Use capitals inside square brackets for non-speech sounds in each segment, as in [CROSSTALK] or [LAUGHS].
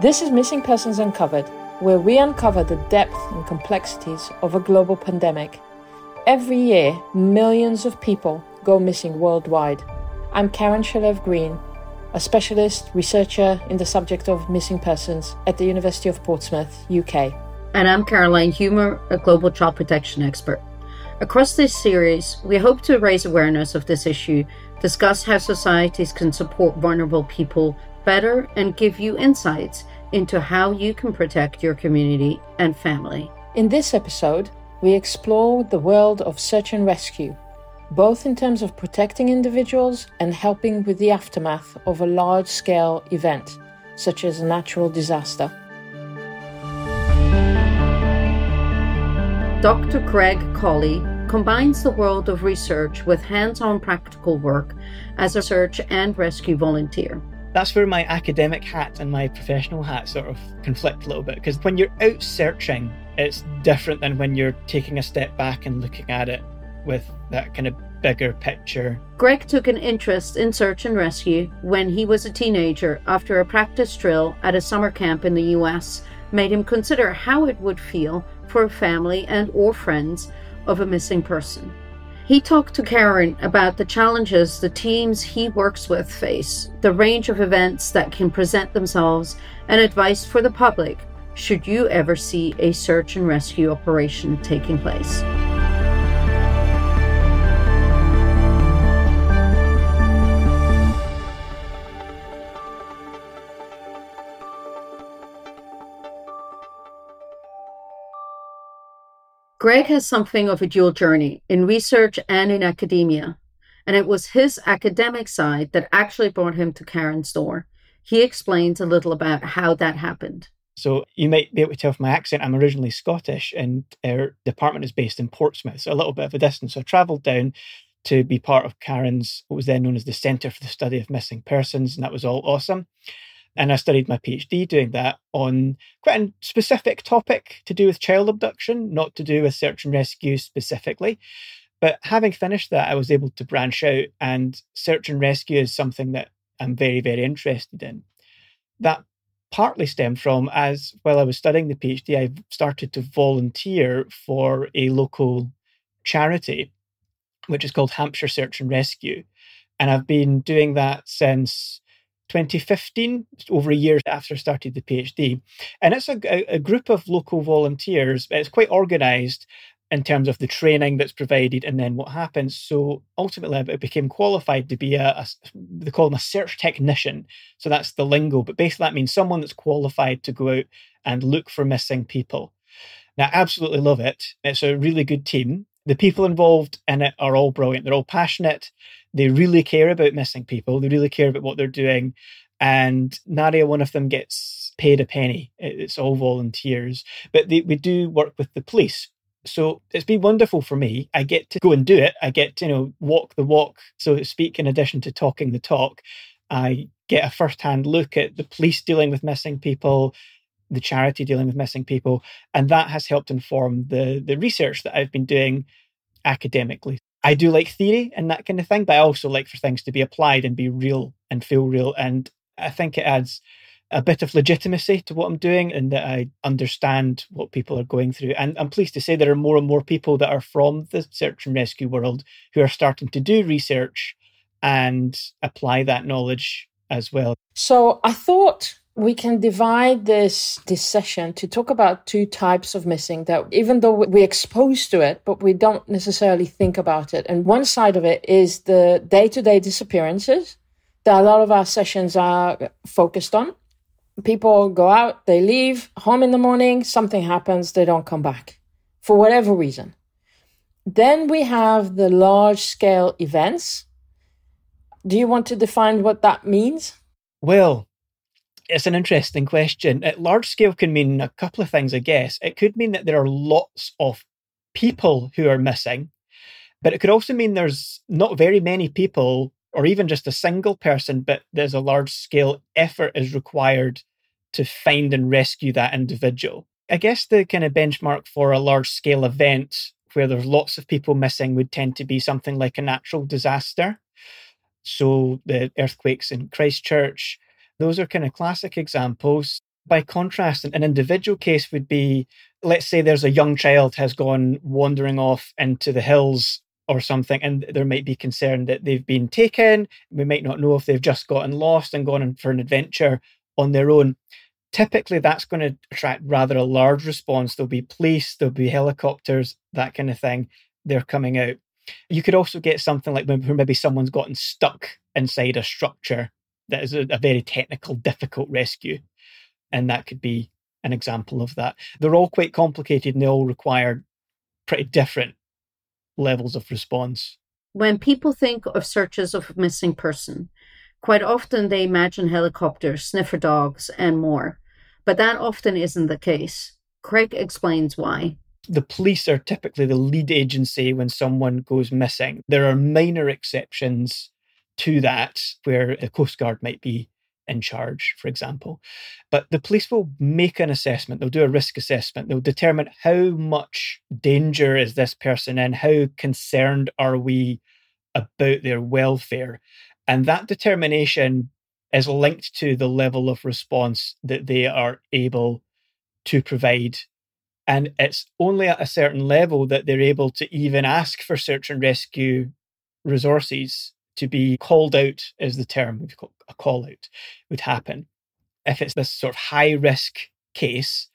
This is Missing Persons Uncovered, where we uncover the depth and complexities of a global pandemic. Every year, millions of people go missing worldwide. I'm Karen Shalev Greene, a specialist researcher in the subject of missing persons at the University of Portsmouth, UK. And I'm Caroline Humer, a global child protection expert. Across this series, we hope to raise awareness of this issue, discuss how societies can support vulnerable people better, and give you insights into how you can protect your community and family. In this episode, we explore the world of search and rescue, both in terms of protecting individuals and helping with the aftermath of a large scale event, such as a natural disaster. Dr. Craig Collie combines the world of research with hands on practical work as a search and rescue volunteer that's where my academic hat and my professional hat sort of conflict a little bit because when you're out searching, it's different than when you're taking a step back and looking at it with that kind of bigger picture. Craig took an interest in search and rescue when he was a teenager after a practice drill at a summer camp in the US made him consider how it would feel for a family and or friends of a missing person. He talked to Karen about the challenges the teams he works with face, the range of events that can present themselves, and advice for the public should you ever see a search and rescue operation taking place. Craig has something of a dual journey in research and in academia, and it was his academic side that actually brought him to Karen's door. He explains a little about how that happened. So you might be able to tell from my accent, I'm originally Scottish, and our department is based in Portsmouth, so a little bit of a distance. So I travelled down to be part of Karen's, what was then known as the Centre for the Study of Missing Persons, and that was all awesome. And I studied my PhD doing that on quite a specific topic to do with child abduction, not to do with search and rescue specifically. But having finished that, I was able to branch out, and search and rescue is something that I'm very, very interested in. That partly stemmed from as while I was studying the PhD, I started to volunteer for a local charity, which is called Hampshire Search and Rescue. And I've been doing that since 2015, over a year after I started the PhD. And it's a, a group of local volunteers. It's quite organized in terms of the training that's provided and then what happens. So ultimately, I became qualified to be a, a, they call them a search technician. So that's the lingo, but basically that means someone that's qualified to go out and look for missing people. Now, I absolutely love it. It's a really good team. The people involved in it are all brilliant. They're all passionate. They really care about missing people. They really care about what they're doing. And Nadia, one of them, gets paid a penny. It's all volunteers. But they, we do work with the police. So it's been wonderful for me. I get to go and do it. I get to, you know, walk the walk, so to speak, in addition to talking the talk. I get a first hand look at the police dealing with missing people, the charity dealing with missing people. And that has helped inform the, the research that I've been doing academically. I do like theory and that kind of thing, but I also like for things to be applied and be real and feel real. And I think it adds a bit of legitimacy to what I'm doing and that I understand what people are going through. And I'm pleased to say there are more and more people that are from the search and rescue world who are starting to do research and apply that knowledge as well. So I thought we can divide this this session to talk about two types of missing that even though we're exposed to it but we don't necessarily think about it. And one side of it is the day-to-day disappearances that a lot of our sessions are focused on. People go out they leave home in the morning something happens they don't come back for whatever reason. Then we have the large scale events. Do you want to define what that means? Well it's an interesting question. At large scale can mean a couple of things, I guess. It could mean that there are lots of people who are missing, but it could also mean there's not very many people or even just a single person, but there's a large scale effort is required to find and rescue that individual. I guess the kind of benchmark for a large scale event where there's lots of people missing would tend to be something like a natural disaster. So the earthquakes in Christchurch, those are kind of classic examples. By contrast, an individual case would be let's say there's a young child has gone wandering off into the hills or something, and there might be concern that they've been taken. We might not know if they've just gotten lost and gone for an adventure on their own. Typically, that's going to attract rather a large response. There'll be police, there'll be helicopters, that kind of thing. They're coming out. You could also get something like maybe someone's gotten stuck inside a structure that is a, a very technical, difficult rescue. And that could be an example of that. They're all quite complicated and they all require pretty different levels of response. When people think of searches of a missing person, quite often they imagine helicopters, sniffer dogs, and more. But that often isn't the case. Craig explains why. The police are typically the lead agency when someone goes missing. There are minor exceptions to that where the Coast Guard might be in charge, for example. But the police will make an assessment, they'll do a risk assessment, they'll determine how much danger is this person in, how concerned are we about their welfare. And that determination is linked to the level of response that they are able to provide. And it's only at a certain level that they're able to even ask for search and rescue resources to be called out, is the term a call out would happen. If it's this sort of high risk case,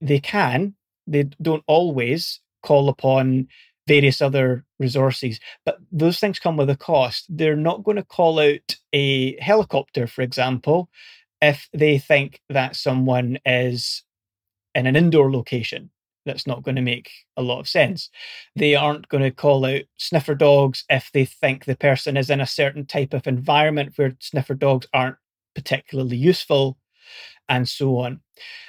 they can, they don't always call upon various other resources, but those things come with a cost. They're not going to call out a helicopter, for example, if they think that someone is in an indoor location that's not going to make a lot of sense. They aren't going to call out sniffer dogs if they think the person is in a certain type of environment where sniffer dogs aren't particularly useful, and so on.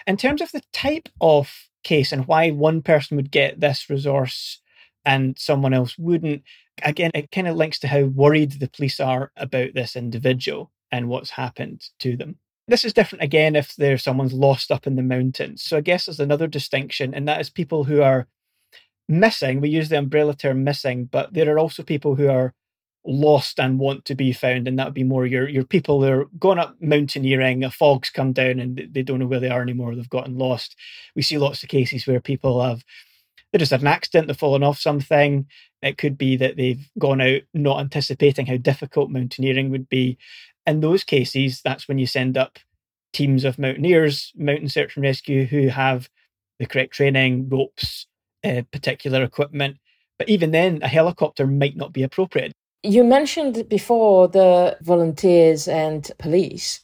In terms of the type of case and why one person would get this resource and someone else wouldn't, again, it kind of links to how worried the police are about this individual and what's happened to them. This is different again if there's someone's lost up in the mountains. So I guess there's another distinction, and that is people who are missing. We use the umbrella term missing, but there are also people who are lost and want to be found, and that would be more your your people who are going up mountaineering, a fog's come down and they don't know where they are anymore, they've gotten lost. We see lots of cases where people have they just had an accident, they've fallen off something. It could be that they've gone out not anticipating how difficult mountaineering would be in those cases, that's when you send up teams of mountaineers, mountain search and rescue, who have the correct training, ropes, uh, particular equipment. But even then, a helicopter might not be appropriate. You mentioned before the volunteers and police.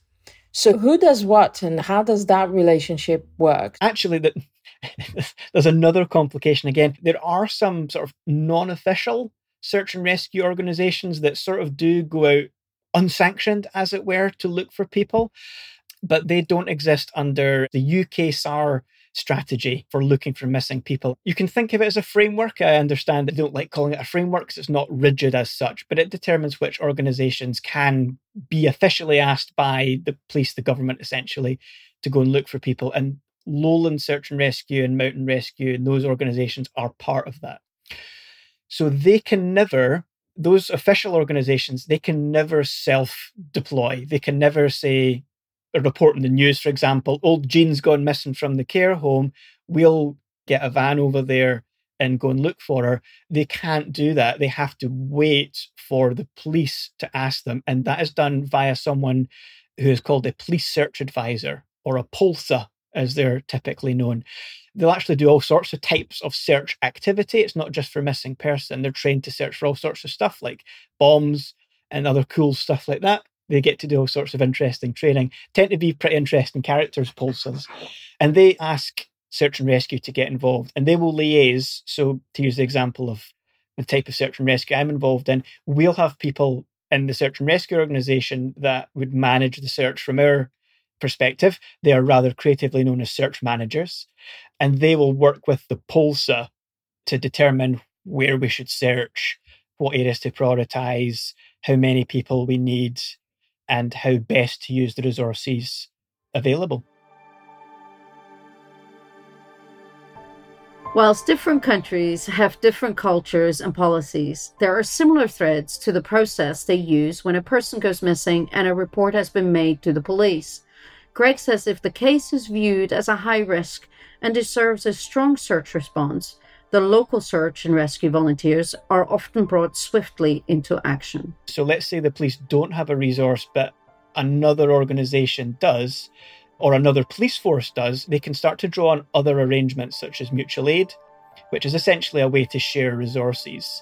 So, who does what and how does that relationship work? Actually, that [LAUGHS] there's another complication again. There are some sort of non official search and rescue organizations that sort of do go out unsanctioned, as it were, to look for people. But they don't exist under the UK SAR strategy for looking for missing people. You can think of it as a framework. I understand they don't like calling it a framework because it's not rigid as such, but it determines which organizations can be officially asked by the police, the government essentially, to go and look for people. And Lowland Search and Rescue and Mountain Rescue and those organizations are part of that. So they can never those official organizations they can never self deploy they can never say a report in the news for example old jean's gone missing from the care home. We'll get a van over there and go and look for her. They can't do that. They have to wait for the police to ask them and that is done via someone who is called a police search advisor or a POLSA as they're typically known they'll actually do all sorts of types of search activity. It's not just for missing person. They're trained to search for all sorts of stuff like bombs and other cool stuff like that. They get to do all sorts of interesting training. Tend to be pretty interesting characters, POLSAs. And they ask search and rescue to get involved and they will liaise. So to use the example of the type of search and rescue I'm involved in, we'll have people in the search and rescue organization that would manage the search from our perspective. They are rather creatively known as search managers and they will work with the POLSA to determine where we should search, what areas to prioritize, how many people we need, and how best to use the resources available. Whilst different countries have different cultures and policies, there are similar threads to the process they use when a person goes missing and a report has been made to the police. Craig says if the case is viewed as a high risk and deserves a strong search response, the local search and rescue volunteers are often brought swiftly into action. So let's say the police don't have a resource, but another organisation does, or another police force does, they can start to draw on other arrangements such as mutual aid, which is essentially a way to share resources.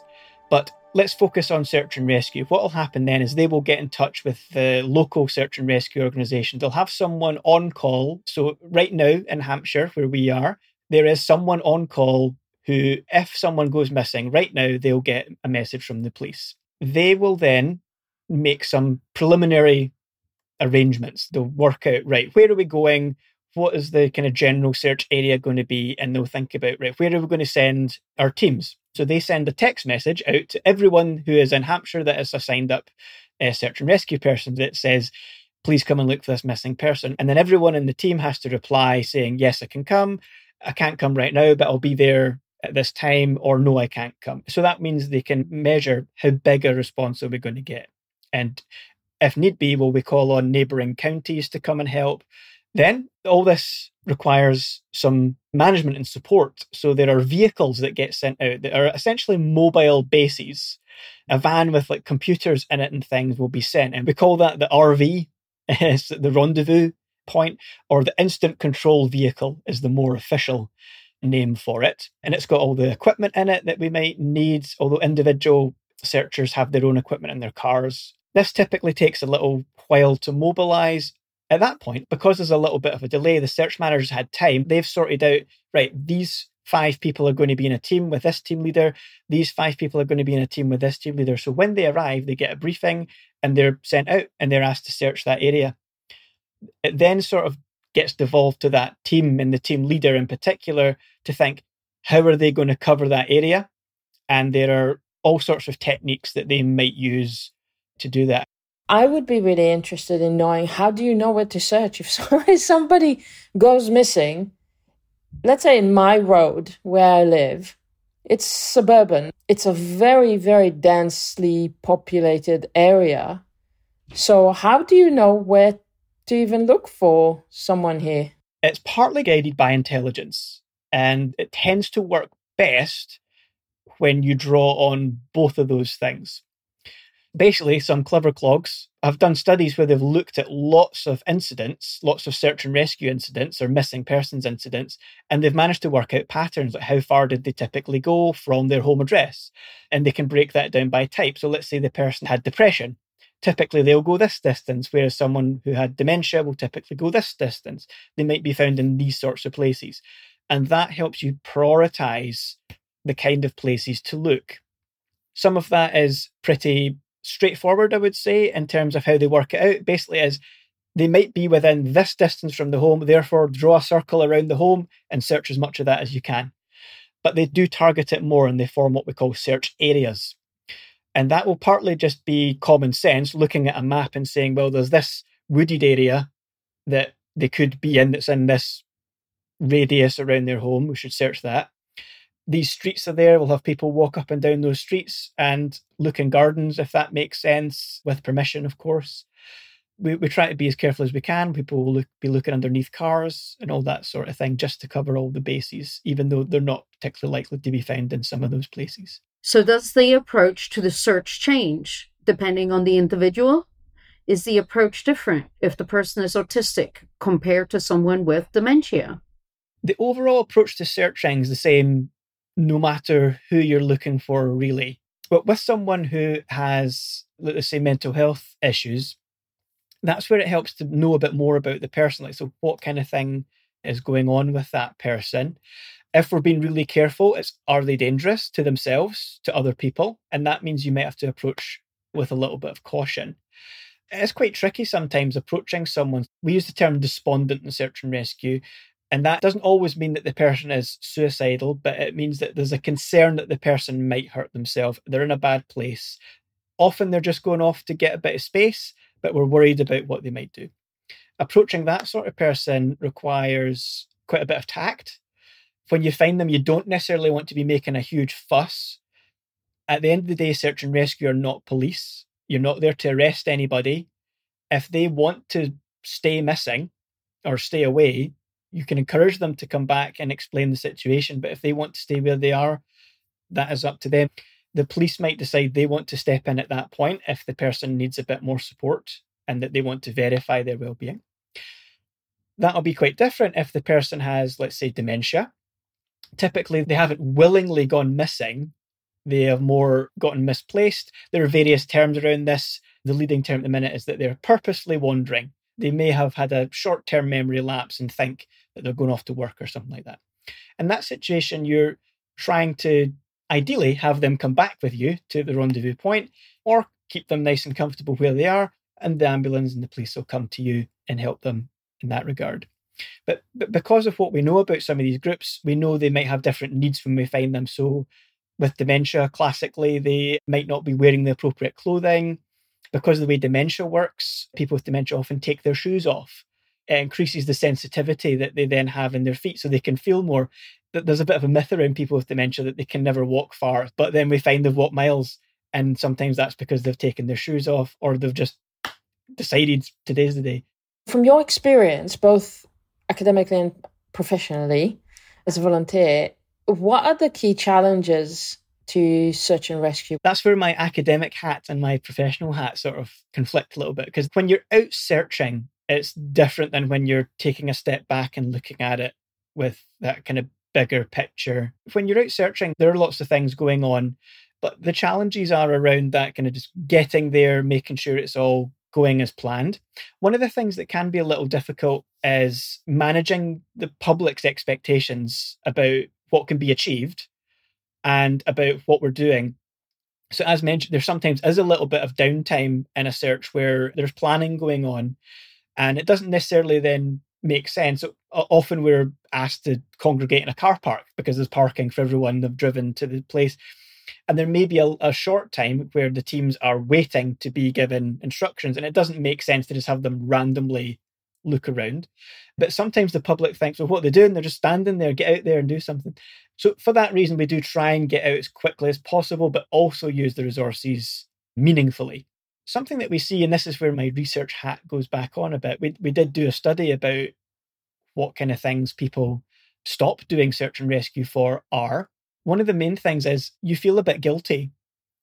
But let's focus on search and rescue. What will happen then is they will get in touch with the local search and rescue organisation. They'll have someone on call. So, right now in Hampshire, where we are, there is someone on call who, if someone goes missing right now, they'll get a message from the police. They will then make some preliminary arrangements. They'll work out, right, where are we going? What is the kind of general search area going to be? And they'll think about, right, where are we going to send our teams? So they send a text message out to everyone who is in Hampshire that is a signed up uh, search and rescue person that says, please come and look for this missing person. And then everyone in the team has to reply saying, yes, I can come. I can't come right now, but I'll be there at this time, or no, I can't come. So that means they can measure how big a response are we going to get. And if need be, will we call on neighbouring counties to come and help? Then all this requires some management and support. So there are vehicles that get sent out that are essentially mobile bases. A van with like computers in it and things will be sent. And we call that the RV, [LAUGHS] the rendezvous point, or the incident control vehicle is the more official name for it. And it's got all the equipment in it that we might need, although individual searchers have their own equipment in their cars. This typically takes a little while to mobilize at that point, because there's a little bit of a delay, the search managers had time. They've sorted out, right, these five people are going to be in a team with this team leader. These five people are going to be in a team with this team leader. So when they arrive, they get a briefing and they're sent out and they're asked to search that area. It then sort of gets devolved to that team and the team leader in particular to think, how are they going to cover that area? And there are all sorts of techniques that they might use to do that. I would be really interested in knowing how do you know where to search if [LAUGHS] somebody goes missing? Let's say in my road where I live, it's suburban. It's a very, very densely populated area. So, how do you know where to even look for someone here? It's partly guided by intelligence, and it tends to work best when you draw on both of those things basically some clever clogs have done studies where they've looked at lots of incidents, lots of search and rescue incidents or missing persons incidents, and they've managed to work out patterns like how far did they typically go from their home address. And they can break that down by type. So let's say the person had depression. Typically, they'll go this distance, whereas someone who had dementia will typically go this distance. They might be found in these sorts of places. And that helps you prioritize the kind of places to look. Some of that is pretty straightforward, I would say, in terms of how they work it out. Basically, is they might be within this distance from the home, therefore draw a circle around the home and search as much of that as you can. But they do target it more and they form what we call search areas. And that will partly just be common sense, looking at a map and saying, well, there's this wooded area that they could be in that's in this radius around their home. We should search that these streets are there. We'll have people walk up and down those streets and look in gardens, if that makes sense, with permission, of course. We, we try to be as careful as we can. People will look, be looking underneath cars and all that sort of thing just to cover all the bases, even though they're not particularly likely to be found in some of those places. So, does the approach to the search change depending on the individual? Is the approach different if the person is autistic compared to someone with dementia? The overall approach to searching is the same no matter who you're looking for, really. But with someone who has, let's say, mental health issues, that's where it helps to know a bit more about the person. Like, so what kind of thing is going on with that person? If we're being really careful, it's are they dangerous to themselves, to other people? And that means you might have to approach with a little bit of caution. It's quite tricky sometimes approaching someone. We use the term despondent in search and rescue, and that doesn't always mean that the person is suicidal, but it means that there's a concern that the person might hurt themselves. They're in a bad place. Often they're just going off to get a bit of space, but we're worried about what they might do. Approaching that sort of person requires quite a bit of tact. When you find them, you don't necessarily want to be making a huge fuss. At the end of the day, search and rescue are not police. You're not there to arrest anybody. If they want to stay missing, or stay away, you can encourage them to come back and explain the situation. But if they want to stay where they are, that is up to them. The police might decide they want to step in at that point if the person needs a bit more support and that they want to verify their well-being. That'll be quite different if the person has, let's say, dementia. Typically, they haven't willingly gone missing, they have more gotten misplaced. There are various terms around this. The leading term at the minute is that they're purposely wandering. They may have had a short term memory lapse and think that they're going off to work or something like that. In that situation, you're trying to ideally have them come back with you to the rendezvous point or keep them nice and comfortable where they are, and the ambulance and the police will come to you and help them in that regard. But, but because of what we know about some of these groups, we know they might have different needs when we find them. So with dementia, classically, they might not be wearing the appropriate clothing. Because of the way dementia works, people with dementia often take their shoes off. It increases the sensitivity that they then have in their feet so they can feel more. There's a bit of a myth around people with dementia that they can never walk far, but then we find they've walked miles. And sometimes that's because they've taken their shoes off or they've just decided today's the day. From your experience, both academically and professionally, as a volunteer, what are the key challenges to search and rescue? That's where my academic hat and my professional hat sort of conflict a little bit because when you're out searching, it's different than when you're taking a step back and looking at it with that kind of bigger picture. When you're out searching, there are lots of things going on, but the challenges are around that kind of just getting there, making sure it's all going as planned. One of the things that can be a little difficult is managing the public's expectations about what can be achieved and about what we're doing. So, as mentioned, there sometimes is a little bit of downtime in a search where there's planning going on, and it doesn't necessarily then make sense. Often we're asked to congregate in a car park because there's parking for everyone they've driven to the place. And there may be a, a, short time where the teams are waiting to be given instructions, and it doesn't make sense to just have them randomly look around. But sometimes the public thinks, well, what they're doing, they're just standing there, get out there and do something. So for that reason, we do try and get out as quickly as possible, but also use the resources meaningfully. Something that we see, and this is where my research hat goes back on a bit, we, we did do a study about what kind of things people stop doing search and rescue for are. One of the main things is you feel a bit guilty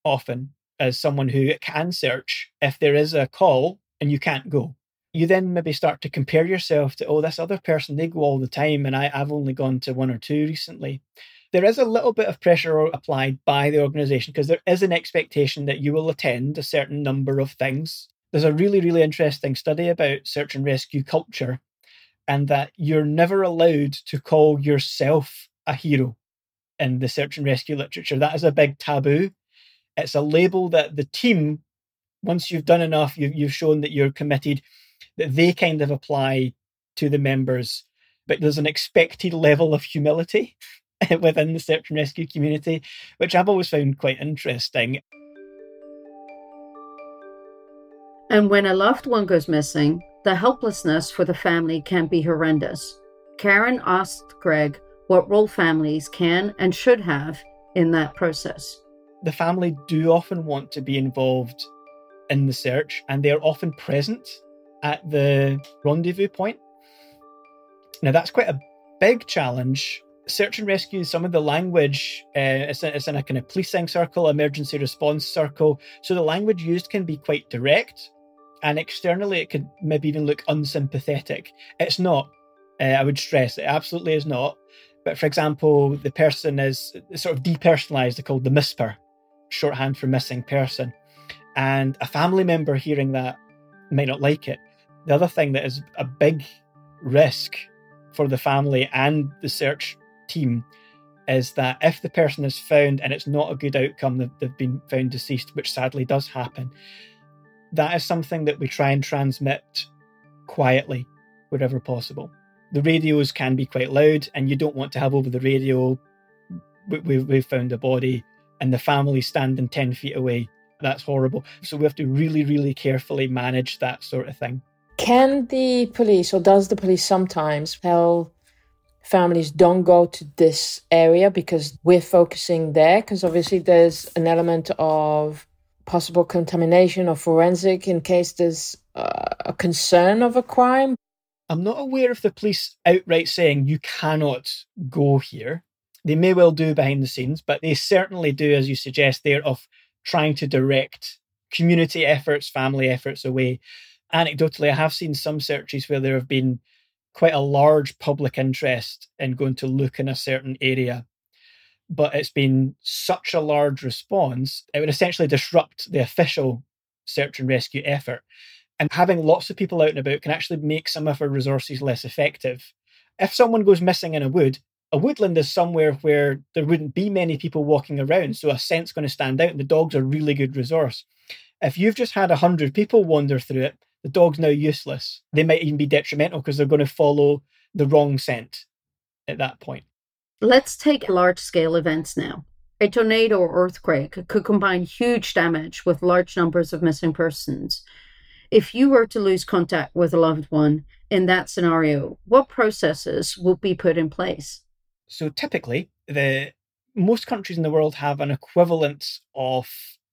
often as someone who can search if there is a call and you can't go you then maybe start to compare yourself to, oh, this other person, they go all the time, and I, I've only gone to one or two recently. There is a little bit of pressure applied by the organization because there is an expectation that you will attend a certain number of things. There's a really, really interesting study about search and rescue culture, and that you're never allowed to call yourself a hero in the search and rescue literature. That is a big taboo. It's a label that the team, once you've done enough, you've, you've shown that you're committed, that they kind of apply to the members, but there's an expected level of humility [LAUGHS] within the search and rescue community, which I've always found quite interesting. And when a loved one goes missing, the helplessness for the family can be horrendous. Karen asked Craig what role families can and should have in that process. The family do often want to be involved in the search and they're often present at the rendezvous point. Now, that's quite a big challenge. Search and rescue, some of the language, uh, it's, it's in a kind of policing circle, emergency response circle. So the language used can be quite direct. And externally, it could maybe even look unsympathetic. It's not. Uh, I would stress it absolutely is not. But for example, the person is sort of depersonalized, they're called the MISPER, shorthand for missing person. And a family member hearing that may not like it. The other thing that is a big risk for the family and the search team is that if the person is found and it's not a good outcome, they've, they've been found deceased, which sadly does happen, that is something that we try and transmit quietly wherever possible. The radios can be quite loud, and you don't want to have over the radio, we, we, we've found a body, and the family standing 10 feet away. That's horrible. So we have to really, really carefully manage that sort of thing. Can the police, or does the police sometimes tell families don't go to this area because we're focusing there? Because obviously there's an element of possible contamination or forensic in case there's uh, a concern of a crime. I'm not aware of the police outright saying you cannot go here. They may well do behind the scenes, but they certainly do, as you suggest, there of trying to direct community efforts, family efforts away. Anecdotally, I have seen some searches where there have been quite a large public interest in going to look in a certain area, but it's been such a large response, it would essentially disrupt the official search and rescue effort. And having lots of people out and about can actually make some of our resources less effective. If someone goes missing in a wood, a woodland is somewhere where there wouldn't be many people walking around, so a scent's going to stand out, and the dog's a really good resource. If you've just had 100 people wander through it, the dog's now useless. They might even be detrimental because they're going to follow the wrong scent at that point. Let's take large scale events now. A tornado or earthquake could combine huge damage with large numbers of missing persons. If you were to lose contact with a loved one in that scenario, what processes would be put in place? So typically, the most countries in the world have an equivalent of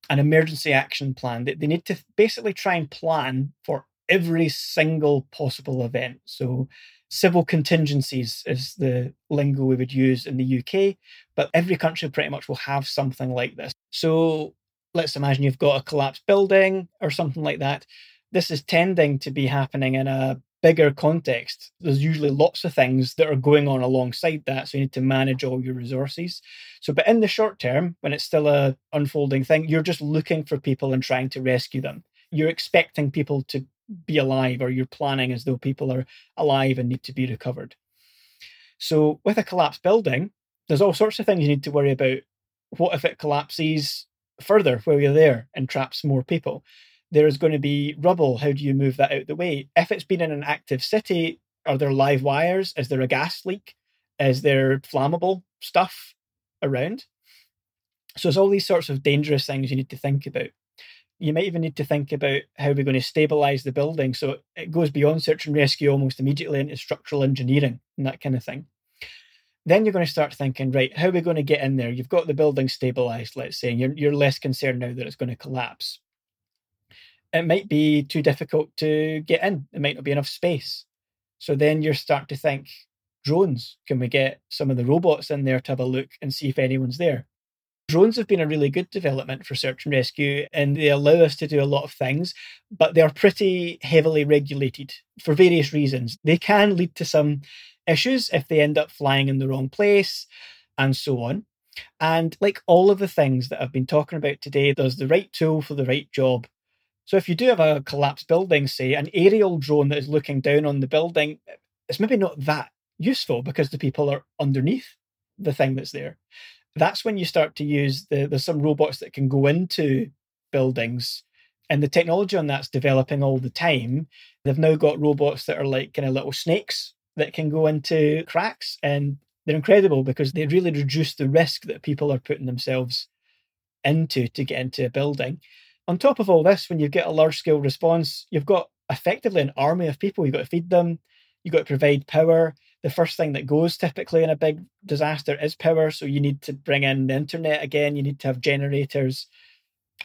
an emergency action plan. They, they need to basically try and plan for every single possible event. So civil contingencies is the lingo we would use in the UK, but every country pretty much will have something like this. So let's imagine you've got a collapsed building or something like that. This is tending to be happening in a bigger context, there's usually lots of things that are going on alongside that. So you need to manage all your resources. So, but in the short term, when it's still a unfolding thing, you're just looking for people and trying to rescue them. You're expecting people to be alive, or you're planning as though people are alive and need to be recovered. So, with a collapsed building, there's all sorts of things you need to worry about. What if it collapses further while you're there and traps more people? There's going to be rubble. How do you move that out the way? If it's been in an active city, are there live wires? Is there a gas leak? Is there flammable stuff around? So there's all these sorts of dangerous things you need to think about. You might even need to think about how we're going to stabilize the building. So it goes beyond search and rescue almost immediately into structural engineering and that kind of thing. Then you're going to start thinking, right, how are we going to get in there? You've got the building stabilized, let's say, and you're, you're less concerned now that it's going to collapse it might be too difficult to get in. There might not be enough space. So then you start to think drones. Can we get some of the robots in there to have a look and see if anyone's there? Drones have been a really good development for search and rescue, and they allow us to do a lot of things, but they're pretty heavily regulated for various reasons. They can lead to some issues if they end up flying in the wrong place and so on. And like all of the things that I've been talking about today, there's the right tool for the right job. So if you do have a collapsed building, say an aerial drone that is looking down on the building, it's maybe not that useful because the people are underneath the thing that's there. That's when you start to use the there's some robots that can go into buildings and the technology on that's developing all the time. They've now got robots that are like kind of little snakes that can go into cracks and they're incredible because they really reduce the risk that people are putting themselves into to get into a building on top of all this, when you get a large scale response, you've got effectively an army of people. You've got to feed them, you've got to provide power. The first thing that goes typically in a big disaster is power. So you need to bring in the internet again, you need to have generators.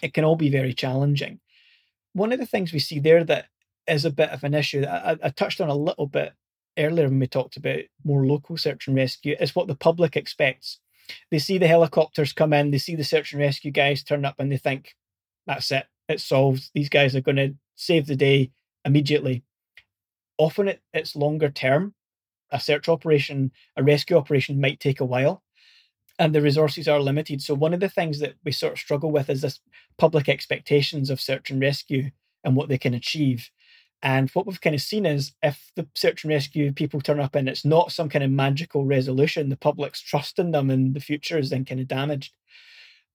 It can all be very challenging. One of the things we see there that is a bit of an issue that I, I touched on a little bit earlier when we talked about more local search and rescue is what the public expects. They see the helicopters come in, they see the search and rescue guys turn up, and they think, that's it. It's solved. These guys are going to save the day immediately. Often it, it's longer term. A search operation, a rescue operation might take a while and the resources are limited. So one of the things that we sort of struggle with is this public expectations of search and rescue and what they can achieve. And what we've kind of seen is if the search and rescue people turn up and it's not some kind of magical resolution, the public's trust in them and the future is then kind of damaged.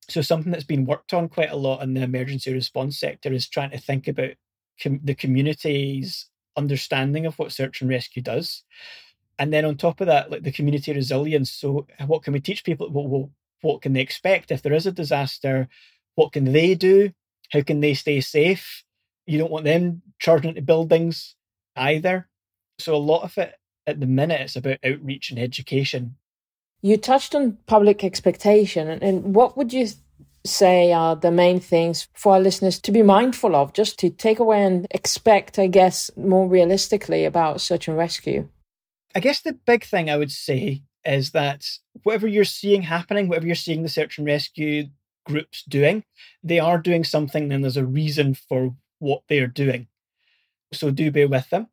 So something that's been worked on quite a lot in the emergency response sector is trying to think about com- the community's understanding of what search and rescue does. And then on top of that, like the community resilience. So what can we teach people? Well, well, what can they expect if there is a disaster? What can they do? How can they stay safe? You don't want them charging into buildings either. So a lot of it at the minute it's about outreach and education you touched on public expectation, and what would you say are the main things for our listeners to be mindful of, just to take away and expect, I guess, more realistically about search and rescue? I guess the big thing I would say is that whatever you're seeing happening, whatever you're seeing the search and rescue groups doing, they are doing something and there's a reason for what they're doing. So do bear with them.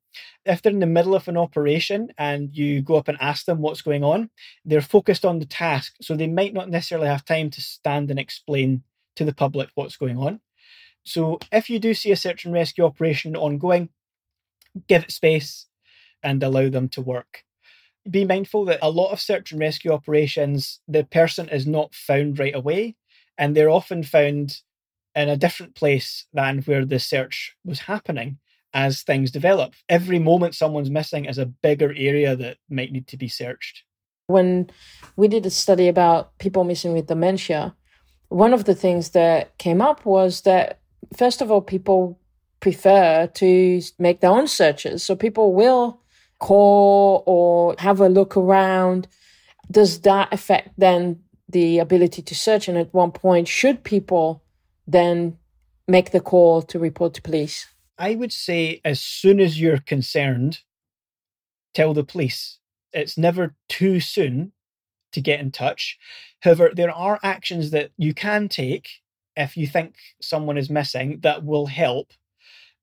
If they're in the middle of an operation and you go up and ask them what's going on, they're focused on the task. So they might not necessarily have time to stand and explain to the public what's going on. So if you do see a search and rescue operation ongoing, give it space and allow them to work. Be mindful that a lot of search and rescue operations, the person is not found right away, and they're often found in a different place than where the search was happening as things develop. Every moment someone's missing is a bigger area that might need to be searched. When we did a study about people missing with dementia, one of the things that came up was that, first of all, people prefer to make their own searches. So people will call or have a look around. Does that affect then the ability to search? And at one point, should people then make the call to report to police? I would say as soon as you're concerned, tell the police. It's never too soon to get in touch. However, there are actions that you can take if you think someone is missing that will help.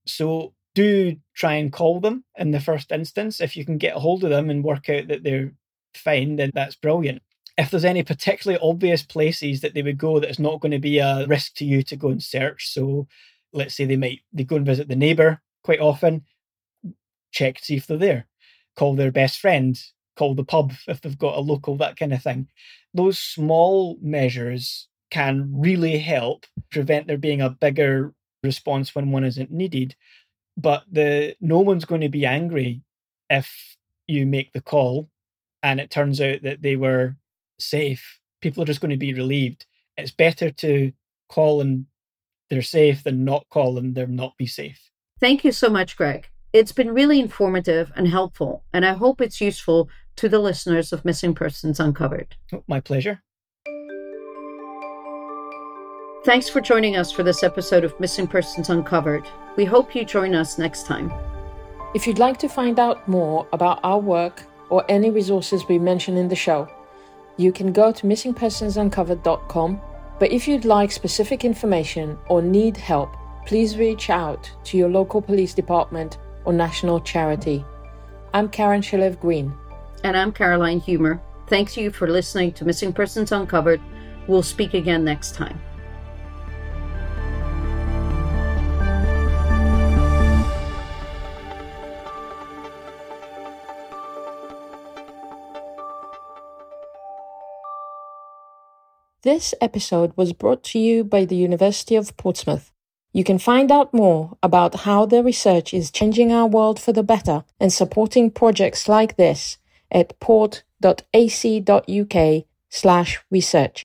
So do try and call them in the first instance. If you can get a hold of them and work out that they're fine, then that's brilliant. If there's any particularly obvious places that they would go that it's not going to be a risk to you to go and search, so let's say they might they go and visit the neighbor quite often, check to see if they're there, call their best friend, call the pub if they've got a local, that kind of thing. Those small measures can really help prevent there being a bigger response when one isn't needed. But the no one's going to be angry if you make the call and it turns out that they were safe. People are just going to be relieved. It's better to call and they're safe than not call them they're not be safe. Thank you so much, Craig. It's been really informative and helpful, and I hope it's useful to the listeners of Missing Persons Uncovered. Oh, my pleasure. Thanks for joining us for this episode of Missing Persons Uncovered. We hope you join us next time. If you'd like to find out more about our work or any resources we mention in the show, you can go to missingpersonsuncovered.com but if you'd like specific information or need help, please reach out to your local police department or national charity. I'm Karen Shalev Greene. And I'm Caroline Humer. Thanks you for listening to Missing Persons Uncovered. We'll speak again next time. This episode was brought to you by the University of Portsmouth. You can find out more about how their research is changing our world for the better and supporting projects like this at port.ac.uk slash research.